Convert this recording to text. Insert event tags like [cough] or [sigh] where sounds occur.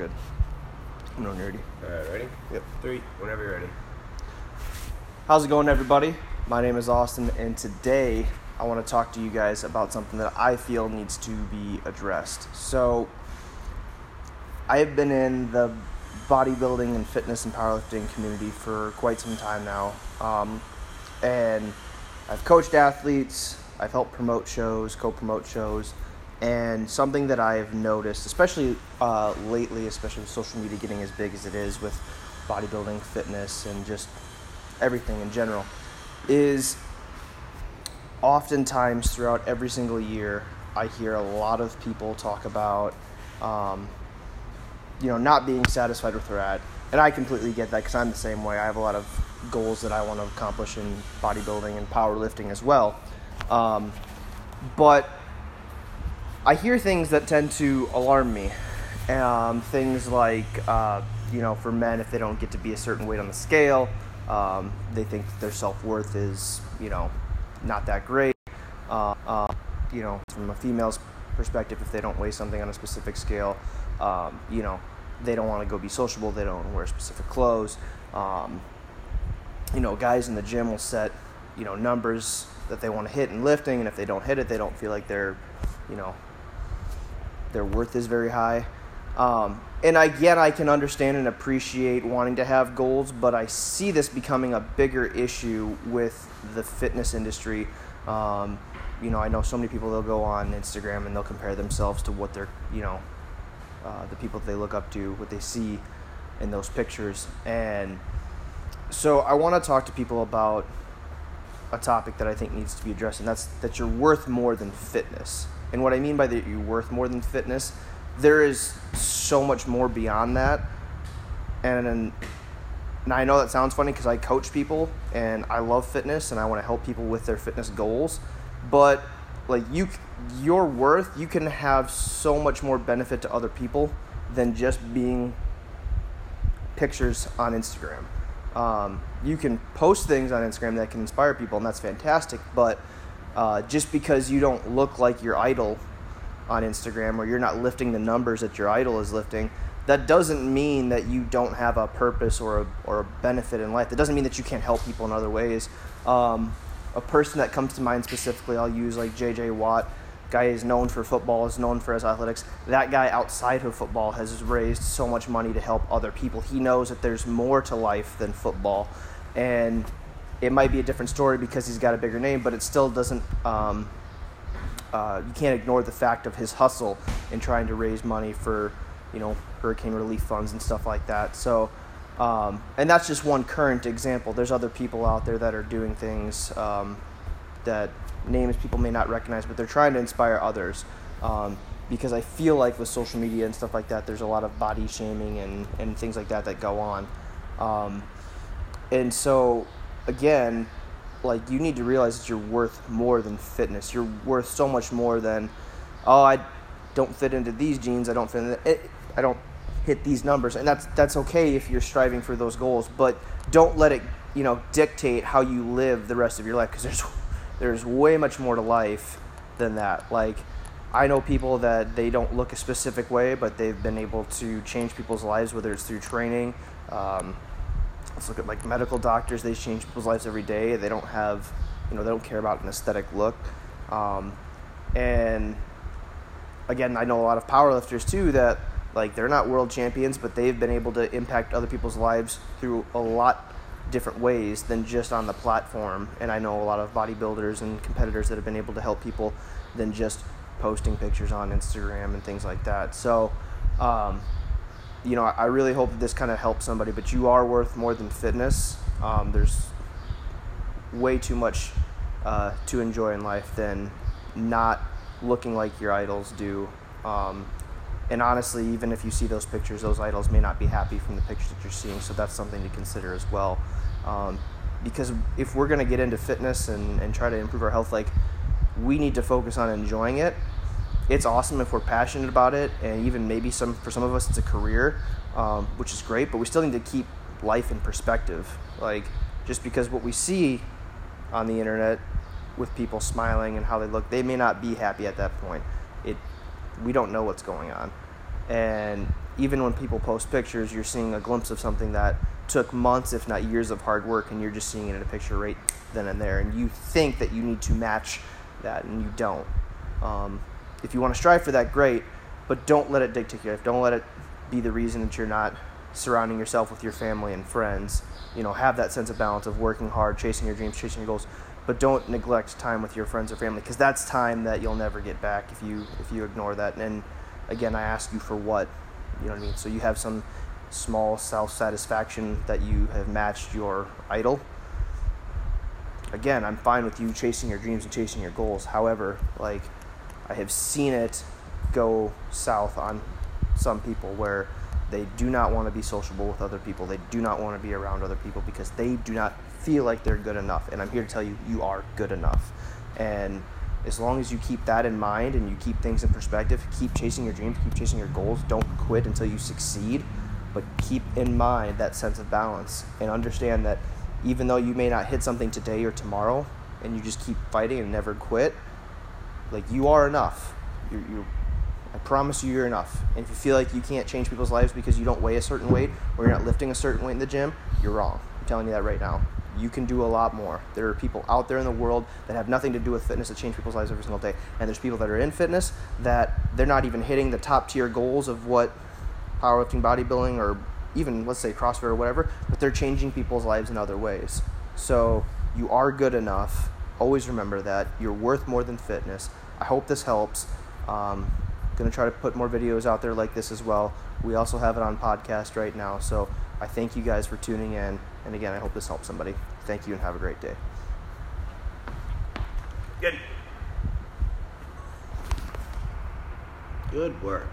good. I'm not nerdy. All right, ready? Yep. Three, whenever you're ready. How's it going, everybody? My name is Austin, and today I want to talk to you guys about something that I feel needs to be addressed. So, I have been in the bodybuilding and fitness and powerlifting community for quite some time now, um, and I've coached athletes, I've helped promote shows, co promote shows, and something that I've noticed, especially uh, lately, especially with social media getting as big as it is with bodybuilding, fitness, and just everything in general, is oftentimes throughout every single year, I hear a lot of people talk about, um, you know, not being satisfied with where at. And I completely get that because I'm the same way. I have a lot of goals that I want to accomplish in bodybuilding and powerlifting as well. Um, but I hear things that tend to alarm me. Um, things like, uh, you know, for men, if they don't get to be a certain weight on the scale, um, they think their self worth is, you know, not that great. Uh, uh, you know, from a female's perspective, if they don't weigh something on a specific scale, um, you know, they don't want to go be sociable. They don't wear specific clothes. Um, you know, guys in the gym will set, you know, numbers that they want to hit in lifting, and if they don't hit it, they don't feel like they're, you know, their worth is very high. Um, and again, I can understand and appreciate wanting to have goals, but I see this becoming a bigger issue with the fitness industry. Um, you know, I know so many people they'll go on Instagram and they'll compare themselves to what they're, you know, uh, the people that they look up to, what they see in those pictures. And so I want to talk to people about a topic that I think needs to be addressed, and that's that you're worth more than fitness. And what I mean by that you're worth more than fitness, there is so much more beyond that. And, and I know that sounds funny because I coach people and I love fitness and I want to help people with their fitness goals. But like you, your worth, you can have so much more benefit to other people than just being pictures on Instagram. Um, you can post things on Instagram that can inspire people, and that's fantastic. But uh, just because you don't look like your idol on Instagram or you're not lifting the numbers that your idol is lifting, that doesn't mean that you don't have a purpose or a, or a benefit in life. That doesn't mean that you can't help people in other ways. Um, a person that comes to mind specifically, I'll use like JJ Watt. Guy is known for football, is known for his athletics. That guy outside of football has raised so much money to help other people. He knows that there's more to life than football, and it might be a different story because he's got a bigger name, but it still doesn't. Um, uh, you can't ignore the fact of his hustle in trying to raise money for, you know, hurricane relief funds and stuff like that. So, um, and that's just one current example. There's other people out there that are doing things um, that names people may not recognize, but they're trying to inspire others. Um, because I feel like with social media and stuff like that, there's a lot of body shaming and, and things like that that go on. Um, and so, again, like you need to realize that you're worth more than fitness. You're worth so much more than, oh, I don't fit into these jeans. I don't fit it, I don't hit these numbers, and that's that's okay if you're striving for those goals. But don't let it, you know, dictate how you live the rest of your life because there's [laughs] there's way much more to life than that. Like. I know people that they don't look a specific way, but they've been able to change people's lives, whether it's through training, um, let's look at like medical doctors. They change people's lives every day. They don't have you know they don't care about an aesthetic look. Um, and again i know a lot of powerlifters too that like they're not world champions but they've been able to impact other people's lives through a lot different ways than just on the platform. And i know a lot of bodybuilders and competitors that have been able to help people than just posting pictures on instagram and things like that. So um, you know, I really hope that this kind of helps somebody, but you are worth more than fitness. Um, there's way too much uh, to enjoy in life than not looking like your idols do. Um, and honestly, even if you see those pictures, those idols may not be happy from the pictures that you're seeing, so that's something to consider as well. Um, because if we're going to get into fitness and, and try to improve our health, like, we need to focus on enjoying it it's awesome if we're passionate about it, and even maybe some for some of us it's a career, um, which is great. But we still need to keep life in perspective. Like just because what we see on the internet with people smiling and how they look, they may not be happy at that point. It we don't know what's going on, and even when people post pictures, you're seeing a glimpse of something that took months, if not years, of hard work, and you're just seeing it in a picture right then and there. And you think that you need to match that, and you don't. Um, if you want to strive for that, great, but don't let it dictate your life. Don't let it be the reason that you're not surrounding yourself with your family and friends. You know, have that sense of balance of working hard, chasing your dreams, chasing your goals, but don't neglect time with your friends or family because that's time that you'll never get back if you if you ignore that. And again, I ask you for what, you know what I mean. So you have some small self satisfaction that you have matched your idol. Again, I'm fine with you chasing your dreams and chasing your goals. However, like I have seen it go south on some people where they do not want to be sociable with other people. They do not want to be around other people because they do not feel like they're good enough. And I'm here to tell you, you are good enough. And as long as you keep that in mind and you keep things in perspective, keep chasing your dreams, keep chasing your goals, don't quit until you succeed, but keep in mind that sense of balance and understand that even though you may not hit something today or tomorrow and you just keep fighting and never quit, like you are enough. You're, you're I promise you, you're enough. And if you feel like you can't change people's lives because you don't weigh a certain weight or you're not lifting a certain weight in the gym, you're wrong. I'm telling you that right now. You can do a lot more. There are people out there in the world that have nothing to do with fitness that change people's lives every single day. And there's people that are in fitness that they're not even hitting the top tier goals of what powerlifting, bodybuilding, or even let's say CrossFit or whatever, but they're changing people's lives in other ways. So you are good enough. Always remember that. You're worth more than fitness. I hope this helps. Um, going to try to put more videos out there like this as well. We also have it on podcast right now. So I thank you guys for tuning in. And again, I hope this helps somebody. Thank you and have a great day. Good. Good work.